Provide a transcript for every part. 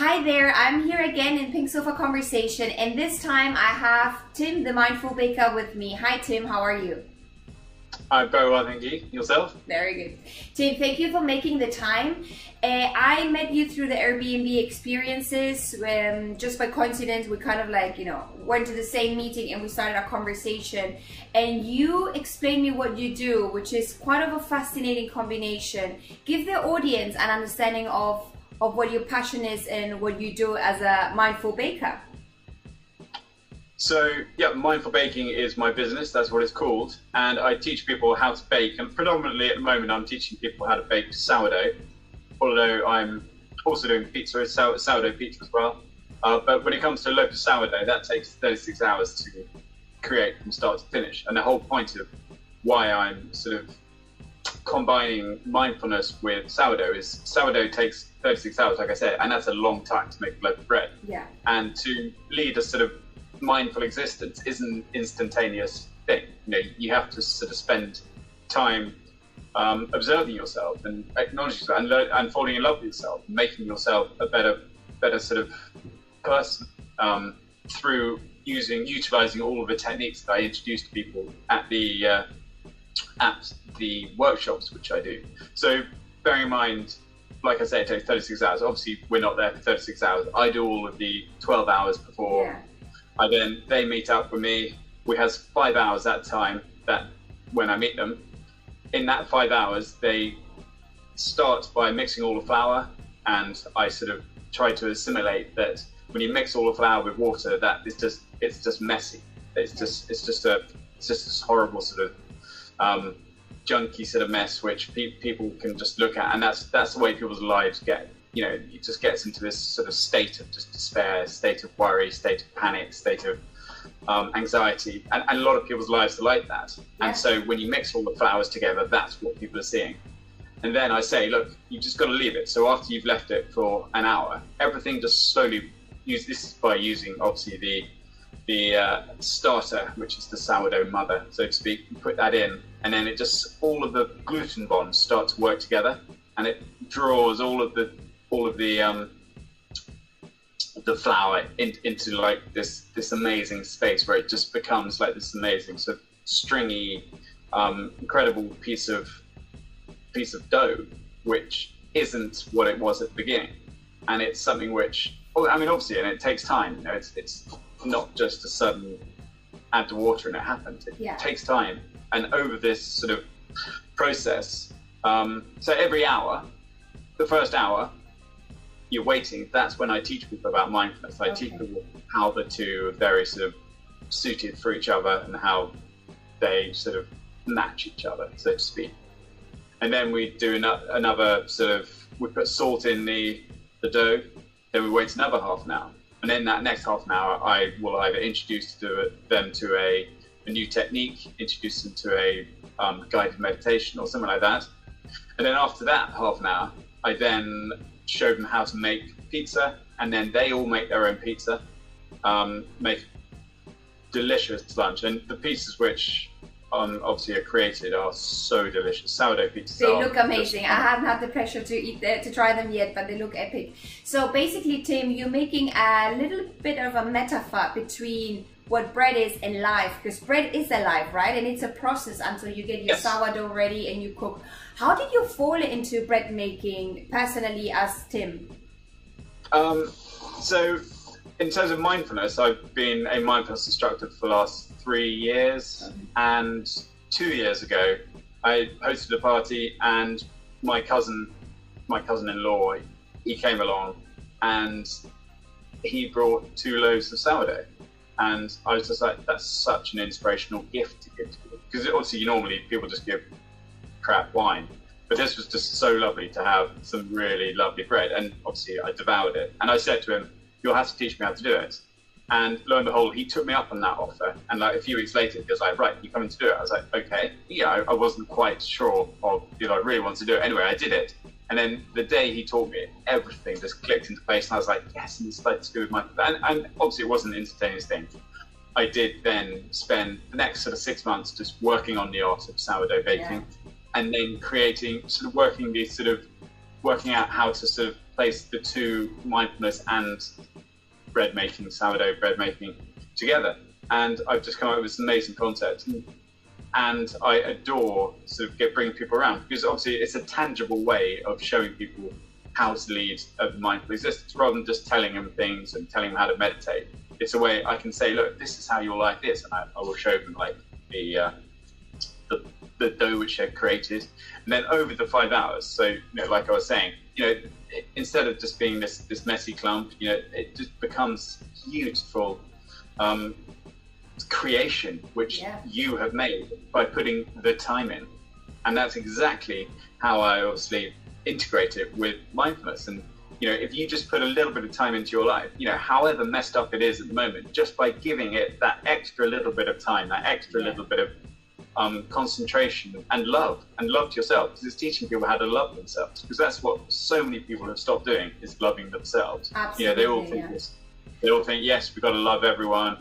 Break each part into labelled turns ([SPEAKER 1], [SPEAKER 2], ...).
[SPEAKER 1] Hi there, I'm here again in Pink Sofa Conversation, and this time I have Tim, the Mindful Baker, with me. Hi, Tim, how are you?
[SPEAKER 2] I'm very well, thank you. Yourself?
[SPEAKER 1] Very good. Tim, thank you for making the time. Uh, I met you through the Airbnb experiences. Um, just by coincidence, we kind of like, you know, went to the same meeting and we started a conversation. And you explained me what you do, which is quite of a fascinating combination. Give the audience an understanding of, of what your passion is and what you do as a mindful baker.
[SPEAKER 2] So, yeah, Mindful Baking is my business. That's what it's called. And I teach people how to bake. And predominantly at the moment, I'm teaching people how to bake sourdough, although I'm also doing pizza, sourdough pizza as well. Uh, but when it comes to loaf of sourdough, that takes 36 hours to create from start to finish. And the whole point of why I'm sort of combining mindfulness with sourdough is sourdough takes 36 hours, like I said, and that's a long time to make a loaf of bread.
[SPEAKER 1] Yeah.
[SPEAKER 2] And to lead a sort of mindful existence is an instantaneous thing. You know, you have to sort of spend time um, observing yourself and acknowledging yourself and, learn, and falling in love with yourself, making yourself a better, better sort of person um, through using, utilizing all of the techniques that I introduce to people at the uh, at the workshops which I do. So, bearing in mind, like I say, it takes 36 hours. Obviously, we're not there for 36 hours. I do all of the 12 hours before.
[SPEAKER 1] Yeah
[SPEAKER 2] I then they meet up with me. We have five hours that time that when I meet them. In that five hours, they start by mixing all the flour, and I sort of try to assimilate that when you mix all the flour with water, that it's just it's just messy. It's just it's just a it's just this horrible sort of um, junky sort of mess which pe- people can just look at, and that's that's the way people's lives get you know, it just gets into this sort of state of just despair, state of worry, state of panic, state of um, anxiety. And, and, a lot of people's lives are like that. Yeah. And so when you mix all the flowers together, that's what people are seeing. And then I say, look, you've just got to leave it. So after you've left it for an hour, everything just slowly use this is by using obviously the the uh, starter, which is the sourdough mother, so to speak. You put that in, and then it just all of the gluten bonds start to work together, and it draws all of the all of the um, the flour in, into like this this amazing space where it just becomes like this amazing sort of stringy, um, incredible piece of piece of dough, which isn't what it was at the beginning, and it's something which oh, I mean obviously, and it takes time. You know, it's it's not just a sudden add the water and it happens. It
[SPEAKER 1] yeah.
[SPEAKER 2] takes time, and over this sort of process. Um, so every hour, the first hour, you're waiting, that's when I teach people about mindfulness. I okay. teach people how the two are very sort of suited for each other and how they sort of match each other, so to speak. And then we do another sort of, we put salt in the, the dough, then we wait another half an hour. And then that next half an hour, I will either introduce to them to a, a new technique, introduce them to a um, guided meditation or something like that. And then after that half an hour, I then show them how to make pizza, and then they all make their own pizza, um, make delicious lunch, and the pizzas which um, obviously are created are so delicious. Sourdough pizzas.
[SPEAKER 1] They look amazing. I haven't had the pleasure to eat the, to try them yet, but they look epic. So basically, Tim, you're making a little bit of a metaphor between what bread is and life, because bread is alive, right? And it's a process until you get your yes. sourdough ready and you cook. How did you fall into bread making personally as Tim?
[SPEAKER 2] Um, so, in terms of mindfulness, I've been a mindfulness instructor for the last three years, and two years ago, I hosted a party, and my cousin, my cousin-in-law, he came along, and he brought two loaves of sourdough, and I was just like, that's such an inspirational gift to give to people because obviously, you normally people just give crap wine. But this was just so lovely to have some really lovely bread. And obviously, I devoured it. And I said to him, You'll have to teach me how to do it. And lo and behold, he took me up on that offer. And like a few weeks later, he was like, Right, you coming to do it? I was like, Okay. Yeah, I, I wasn't quite sure of, you know, I really want to do it. Anyway, I did it. And then the day he taught me, everything just clicked into place. And I was like, Yes, and it's like to do with my. And, and obviously, it wasn't an instantaneous thing. I did then spend the next sort of six months just working on the art of sourdough baking. Yeah and then creating, sort of working these sort of, working out how to sort of place the two mindfulness and bread making, sourdough bread making together. And I've just come up with this amazing concept. And I adore sort of get bringing people around because obviously it's a tangible way of showing people how to lead a mindful existence rather than just telling them things and telling them how to meditate. It's a way I can say, look, this is how your life is, and I, I will show them like the, uh, the the dough which they've created, and then over the five hours. So, you know, like I was saying, you know, it, instead of just being this this messy clump, you know, it just becomes beautiful um, creation which yeah. you have made by putting the time in, and that's exactly how I obviously integrate it with mindfulness and you know if you just put a little bit of time into your life you know however messed up it is at the moment just by giving it that extra little bit of time that extra yeah. little bit of um, concentration and love and love to yourself. Because it's teaching people how to love themselves because that's what so many people have stopped doing is loving themselves.
[SPEAKER 1] Absolutely,
[SPEAKER 2] you know they all think yeah. this, they all think yes we've got to love everyone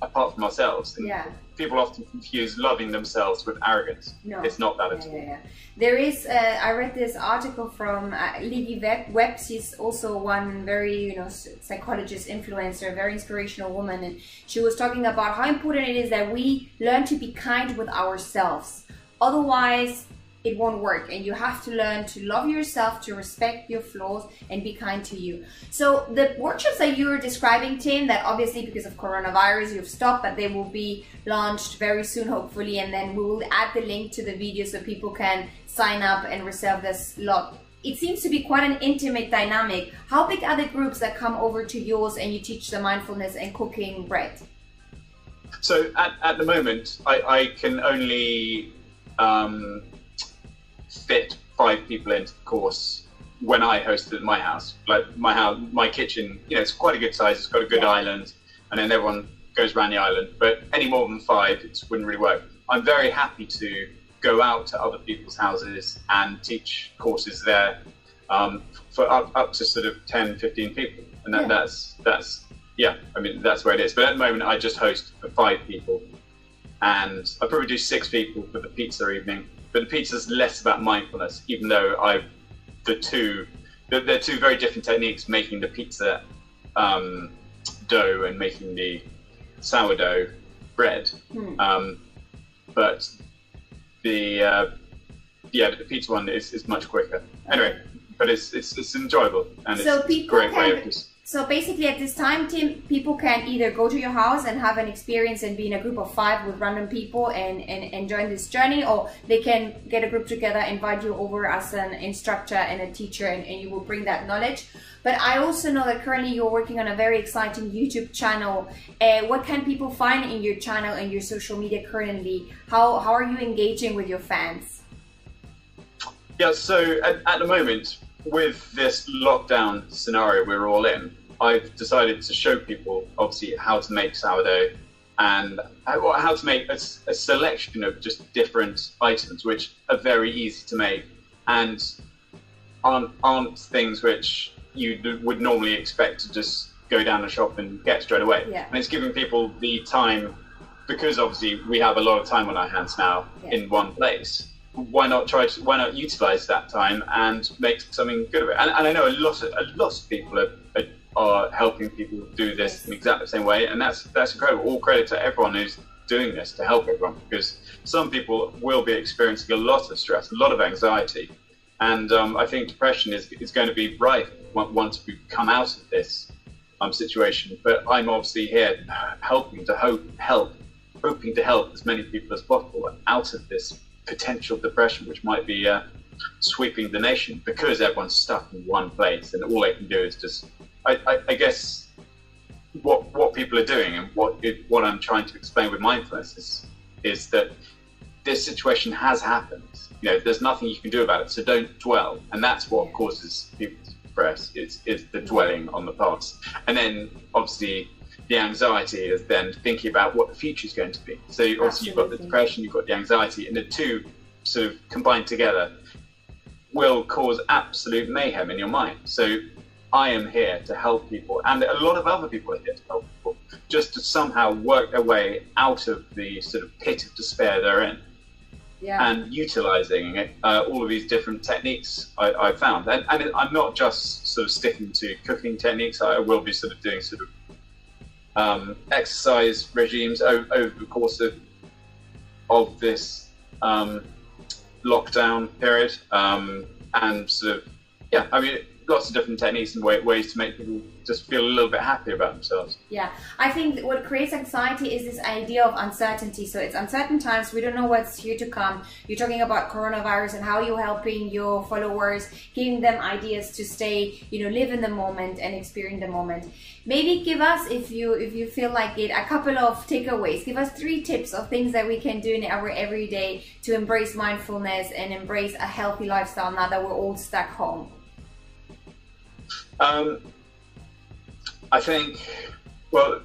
[SPEAKER 2] apart from ourselves
[SPEAKER 1] and yeah
[SPEAKER 2] people often confuse loving themselves with arrogance. No. It's not that
[SPEAKER 1] at all. Yeah, yeah. There is, uh, I read this article from uh, Libby Webb. She's also one very, you know, psychologist, influencer, very inspirational woman. And she was talking about how important it is that we learn to be kind with ourselves. Otherwise, it won't work. And you have to learn to love yourself to respect your flaws and be kind to you. So the workshops that you were describing tim that obviously because of coronavirus you've stopped but they will be launched very soon hopefully. And then we will add the link to the video so people can sign up and reserve this slot. It seems to be quite an intimate dynamic. How big are the groups that come over to yours and you teach the mindfulness and cooking bread?
[SPEAKER 2] So at, at the moment I, I can only um, fit five people into the course when I hosted at my house. Like my house, my kitchen, you know, it's quite a good size. It's got a good yeah. island, and then everyone goes around the island. But any more than five, it wouldn't really work. I'm very happy to go out to other people's houses and teach courses there um, for up, up to sort of 10, 15 people, and that, yeah. that's that's yeah. I mean, that's where it is. But at the moment, I just host for five people, and I probably do six people for the pizza evening but the pizza is less about mindfulness, even though I've the two they're two very different techniques making the pizza um, dough and making the sourdough bread. Hmm. Um, but the uh, yeah, the pizza one is, is much quicker. Anyway, but it's it's, it's enjoyable and so it's a great way of just
[SPEAKER 1] so basically at this time, Tim, people can either go to your house and have an experience and be in a group of five with random people and, and, and join this journey, or they can get a group together, invite you over as an instructor and a teacher, and, and you will bring that knowledge. But I also know that currently you're working on a very exciting YouTube channel. Uh, what can people find in your channel and your social media currently? How, how are you engaging with your fans?
[SPEAKER 2] Yeah, so at, at the moment, with this lockdown scenario we're all in, I've decided to show people, obviously, how to make sourdough and how, to make a, a, selection of just different items, which are very easy to make and aren't, aren't things which you would normally expect to just go down the shop and get straight away.
[SPEAKER 1] Yeah.
[SPEAKER 2] And it's giving people the time, because obviously we have a lot of time on our hands now yeah. in one place why not try to why not utilize that time and make something good of it? And, and I know a lot of a lot of people are, are, are, helping people do this in exactly the same way, and that's that's incredible. All credit to everyone who's doing this to help everyone because some people will be experiencing a lot of stress, a lot of anxiety, and um, I think depression is is going to be rife once we come out of this um, situation. But I'm obviously here helping to hope help, hoping to help as many people as possible out of this potential depression, which might be uh, sweeping the nation because everyone's stuck in one place and all they can do is just. I, I, I guess what what people are doing and what it, what I'm trying to explain with mindfulness is is that this situation has happened. You know, there's nothing you can do about it, so don't dwell, and that's what causes people to depress. Is is the dwelling on the past, and then obviously the anxiety is then thinking about what the future is going to be. So obviously Absolutely. you've got the depression, you've got the anxiety, and the two sort of combined together will cause absolute mayhem in your mind. So I am here to help people, and a lot of other people are here to help people, just to somehow work their way out of the sort of pit of despair they're in.
[SPEAKER 1] yeah.
[SPEAKER 2] and utilizing uh, all of these different techniques I, I found. And, and, I'm not just sort of sticking to cooking techniques, I will be sort of doing sort of um, exercise regimes over, the course of, of this um, lockdown period. Um, and sort of, yeah, I mean, lots of different techniques and ways to make people just feel a little bit happier about themselves.
[SPEAKER 1] Yeah, I think what creates anxiety is this idea of uncertainty. So it's uncertain times. We don't know what's here to come. You're talking about coronavirus and how you're helping your followers, giving them ideas to stay, you know, live in the moment and experience the moment. Maybe give us, if you if you feel like it, a couple of takeaways. Give us three tips of things that we can do in our everyday to embrace mindfulness and embrace a healthy lifestyle now that we're all stuck home.
[SPEAKER 2] Um, I think, well,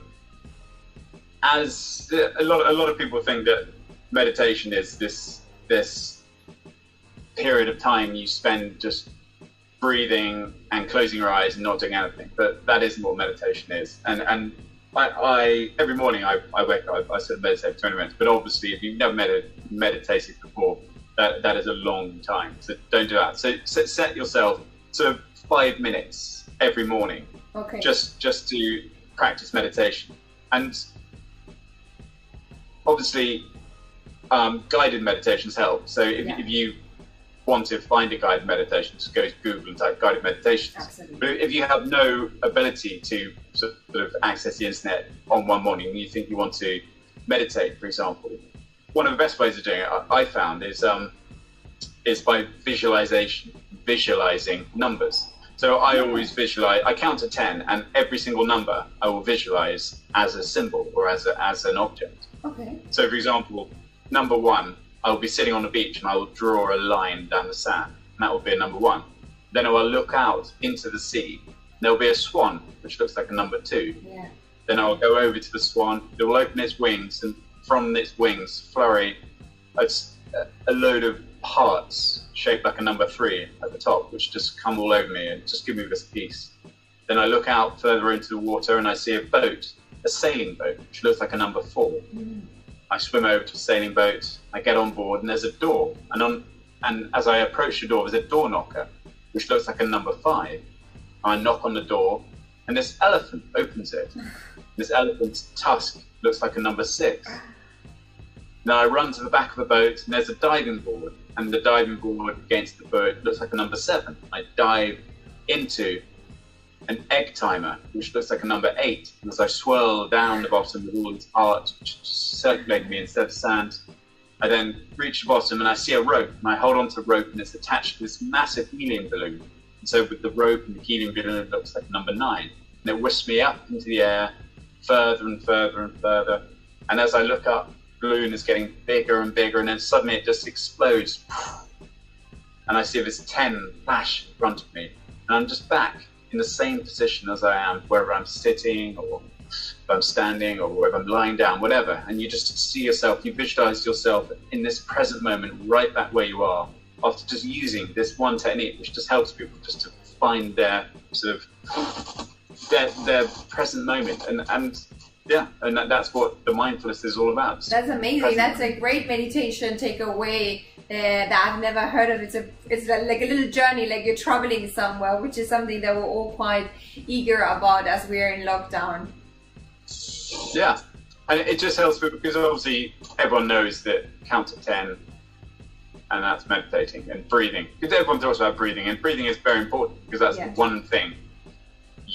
[SPEAKER 2] as a lot, a lot of people think that meditation is this this period of time you spend just breathing and closing your eyes and not doing anything. But that isn't what meditation is. And and I, I every morning I, I wake up, I, I sort of meditate for 20 minutes. But obviously, if you've never med- meditated before, that, that is a long time. So don't do that. So set, set yourself sort of five minutes every morning.
[SPEAKER 1] Okay.
[SPEAKER 2] Just just to practice meditation, and obviously, um, guided meditations help. So if, yeah. if you want to find a guided meditation, just go to Google and type guided meditations.
[SPEAKER 1] Absolutely.
[SPEAKER 2] But if you have no ability to sort of access the internet on one morning, and you think you want to meditate, for example, one of the best ways of doing it I found is um, is by visualization, visualizing numbers. So I always visualize, I count to 10, and every single number I will visualize as a symbol or as, a, as an object.
[SPEAKER 1] Okay.
[SPEAKER 2] So, for example, number one, I will be sitting on the beach and I will draw a line down the sand, and that will be a number one. Then I will look out into the sea. There will be a swan, which looks like a number two.
[SPEAKER 1] Yeah.
[SPEAKER 2] Then I will go over to the swan, it will open its wings, and from its wings flurry a, a load of hearts shaped like a number three at the top, which just come all over me and just give me this peace. Then I look out further into the water and I see a boat, a sailing boat, which looks like a number four. Mm. I swim over to the sailing boat, I get on board, and there's a door. And on and as I approach the door, there's a door knocker, which looks like a number five. I knock on the door, and this elephant opens it. This elephant's tusk looks like a number six. Now I run to the back of the boat, and there's a diving board, and the diving board against the boat looks like a number seven. I dive into an egg timer, which looks like a number eight. And as I swirl down the bottom with all this art circulating me instead of sand, I then reach the bottom and I see a rope, and I hold onto the rope, and it's attached to this massive helium balloon. And so with the rope and the helium balloon, it looks like number nine. And it whisks me up into the air, further and further and further. And as I look up, balloon is getting bigger and bigger, and then suddenly it just explodes. And I see this 10 flash in front of me, and I'm just back in the same position as I am, whether I'm sitting or if I'm standing or whether I'm lying down, whatever. And you just see yourself, you visualize yourself in this present moment, right back where you are, after just using this one technique, which just helps people just to find their sort of their, their present moment. And, and yeah, and that, that's what the mindfulness is all about.
[SPEAKER 1] That's amazing. Present. That's a great meditation takeaway uh, that I've never heard of. It's a it's like a little journey, like you're traveling somewhere, which is something that we're all quite eager about as we're in lockdown.
[SPEAKER 2] Yeah, and it just helps because obviously everyone knows that count to ten, and that's meditating and breathing. Because everyone talks about breathing, and breathing is very important because that's yes. one thing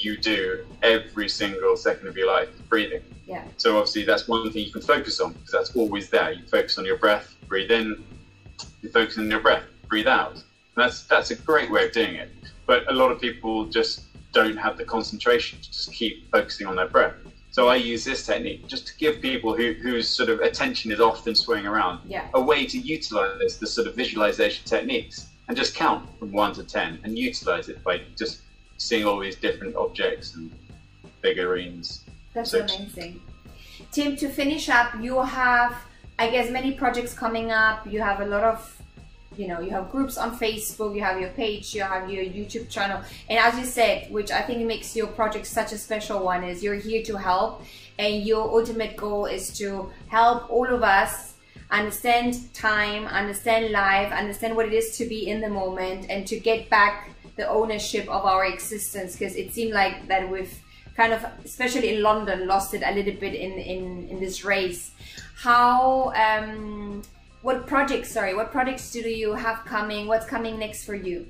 [SPEAKER 2] you do every single second of your life breathing.
[SPEAKER 1] Yeah.
[SPEAKER 2] So obviously that's one thing you can focus on because that's always there. You focus on your breath, breathe in. You focus on your breath, breathe out. And that's that's a great way of doing it. But a lot of people just don't have the concentration to just keep focusing on their breath. So I use this technique just to give people who, whose sort of attention is often swaying around
[SPEAKER 1] yeah.
[SPEAKER 2] a way to utilize the sort of visualization techniques and just count from one to ten and utilize it by just seeing all these different objects and figurines.
[SPEAKER 1] That's so amazing. Tim, to finish up, you have, I guess, many projects coming up. You have a lot of you know you have groups on facebook you have your page you have your youtube channel and as you said which i think makes your project such a special one is you're here to help and your ultimate goal is to help all of us understand time, understand life, understand what it is to be in the moment, and to get back the ownership of our existence. Because it seemed like that we've kind of, especially in London, lost it a little bit in in, in this race. How? Um, what projects? Sorry, what projects do you have coming? What's coming next for you?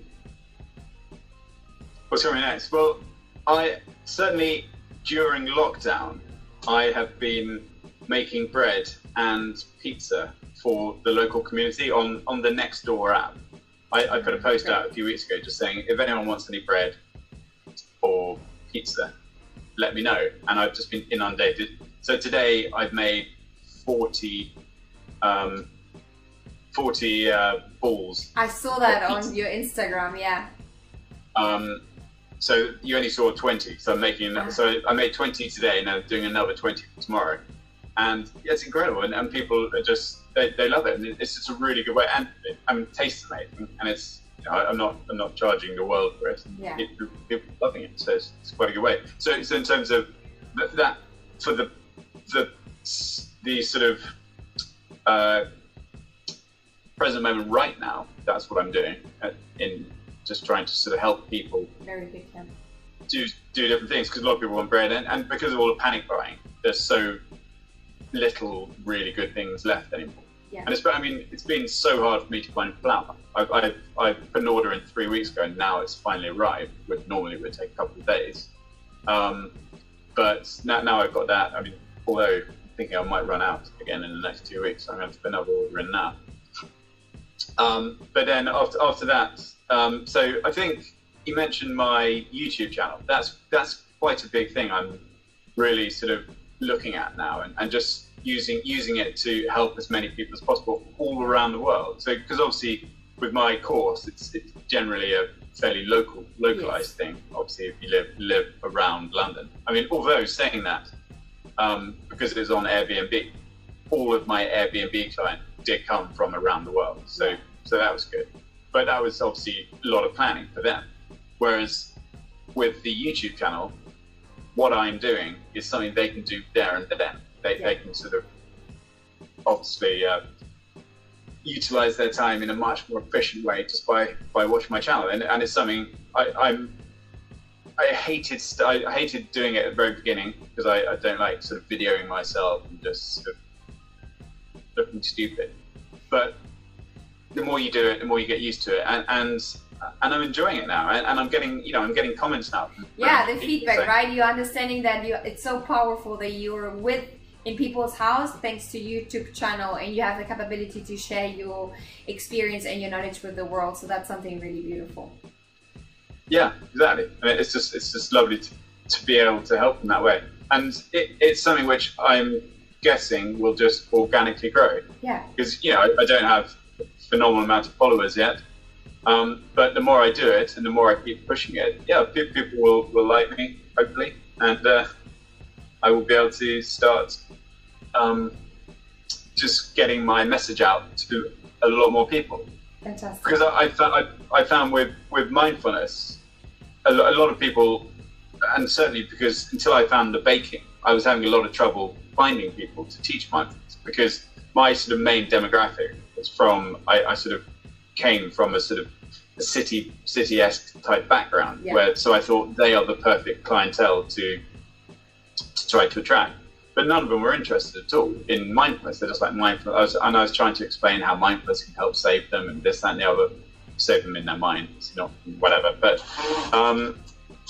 [SPEAKER 2] What's coming next? Well, I certainly during lockdown, I have been making bread and pizza for the local community on, on the Nextdoor app. I, I put a post out a few weeks ago just saying if anyone wants any bread or pizza, let me know. And I've just been inundated. So today I've made 40, um, 40 uh, balls.
[SPEAKER 1] I saw that on your Instagram, yeah.
[SPEAKER 2] Um, so you only saw 20. So I'm making, so I made 20 today and I'm doing another 20 tomorrow. And yeah, it's incredible. And, and people are just, they, they love it. And it's just a really good way. And I mean, it tastes amazing. And it's, you know, I'm not, I'm not charging the world for it.
[SPEAKER 1] Yeah.
[SPEAKER 2] People, people are loving it. So it's, it's, quite a good way. So, so in terms of that, for the, the, the sort of, uh, present moment right now, that's what I'm doing uh, in just trying to sort of help people
[SPEAKER 1] very
[SPEAKER 2] do do different things because a lot of people want bread and, and because of all the panic buying, there's so little really good things left anymore.
[SPEAKER 1] Yeah.
[SPEAKER 2] And it's I mean it's been so hard for me to find flour. I've, I've, I put an order in three weeks ago and now it's finally arrived. Which normally would take a couple of days. Um, but now, now I've got that. I mean, although I'm thinking I might run out again in the next two weeks, I'm going to put another order in now. Um, but then after after that, um, so I think you mentioned my YouTube channel. That's that's quite a big thing. I'm really sort of looking at now and, and just using using it to help as many people as possible all around the world. So because obviously with my course, it's, it's generally a fairly local localized yes. thing. Obviously, if you live live around London. I mean, although saying that, um, because it is on Airbnb, all of my Airbnb clients did come from around the world. So so that was good. But that was obviously a lot of planning for them. Whereas with the YouTube channel, what I'm doing is something they can do there and then. They, yeah. they can sort of obviously uh, utilize their time in a much more efficient way just by, by watching my channel. And, and it's something I, I'm I hated st- I hated doing it at the very beginning because I, I, don't like sort of videoing myself and just sort of looking stupid. But the more you do it, the more you get used to it, and and, and I'm enjoying it now, and, and I'm getting you know I'm getting comments now.
[SPEAKER 1] Yeah, the feedback, saying, right? You understanding that you it's so powerful that you're with in people's house thanks to YouTube channel, and you have the capability to share your experience and your knowledge with the world. So that's something really beautiful.
[SPEAKER 2] Yeah, exactly. I mean, it's just it's just lovely to, to be able to help in that way, and it, it's something which I'm guessing will just organically grow.
[SPEAKER 1] Yeah.
[SPEAKER 2] Because you know I, I don't have phenomenal amount of followers yet. Um, but the more I do it and the more I keep pushing it, yeah, people will, will like me, hopefully. And uh, I will be able to start um, just getting my message out to a lot more people.
[SPEAKER 1] Fantastic.
[SPEAKER 2] Because I, I, found, I, I found with, with mindfulness, a, a lot of people, and certainly because until I found the baking, I was having a lot of trouble finding people to teach mindfulness because my sort of main demographic was from I, I sort of came from a sort of a city city esque type background yeah. where so I thought they are the perfect clientele to to try to attract. But none of them were interested at all in mindfulness. They're just like mindfulness. I was, and I was trying to explain how mindfulness can help save them and this, that, and the other, save them in their mind, not whatever. But um,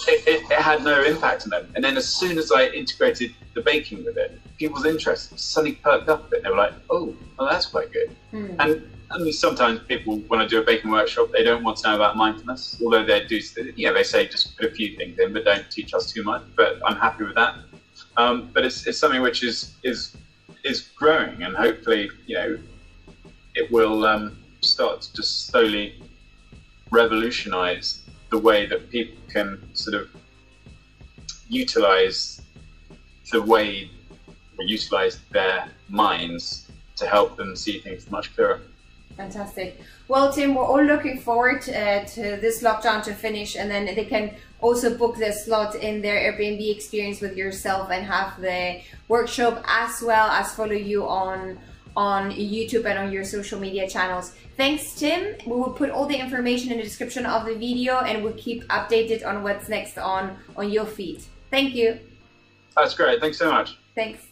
[SPEAKER 2] it, it, it, had no impact on them. And then as soon as I integrated the baking with it, people's interest suddenly perked up a bit. They were like, oh, well, that's quite good. Mm. And I mean, sometimes people, when I do a baking workshop, they don't want to know about mindfulness, although they do, know, they say just put a few things in, but don't teach us too much. But I'm happy with that. Um, but it's, it's something which is is is growing, and hopefully, you know, it will um, start to just slowly revolutionize the way that people can sort of utilize the way utilize their minds to help them see things much clearer.
[SPEAKER 1] Fantastic. Well, Tim, we're all looking forward uh, to this lockdown to finish, and then they can also book the slot in their Airbnb experience with yourself and have the workshop as well as follow you on on YouTube and on your social media channels. Thanks, Tim. We will put all the information in the description of the video and we'll keep updated on what's next on, on your feed. Thank you.
[SPEAKER 2] That's great. Thanks so much.
[SPEAKER 1] Thanks.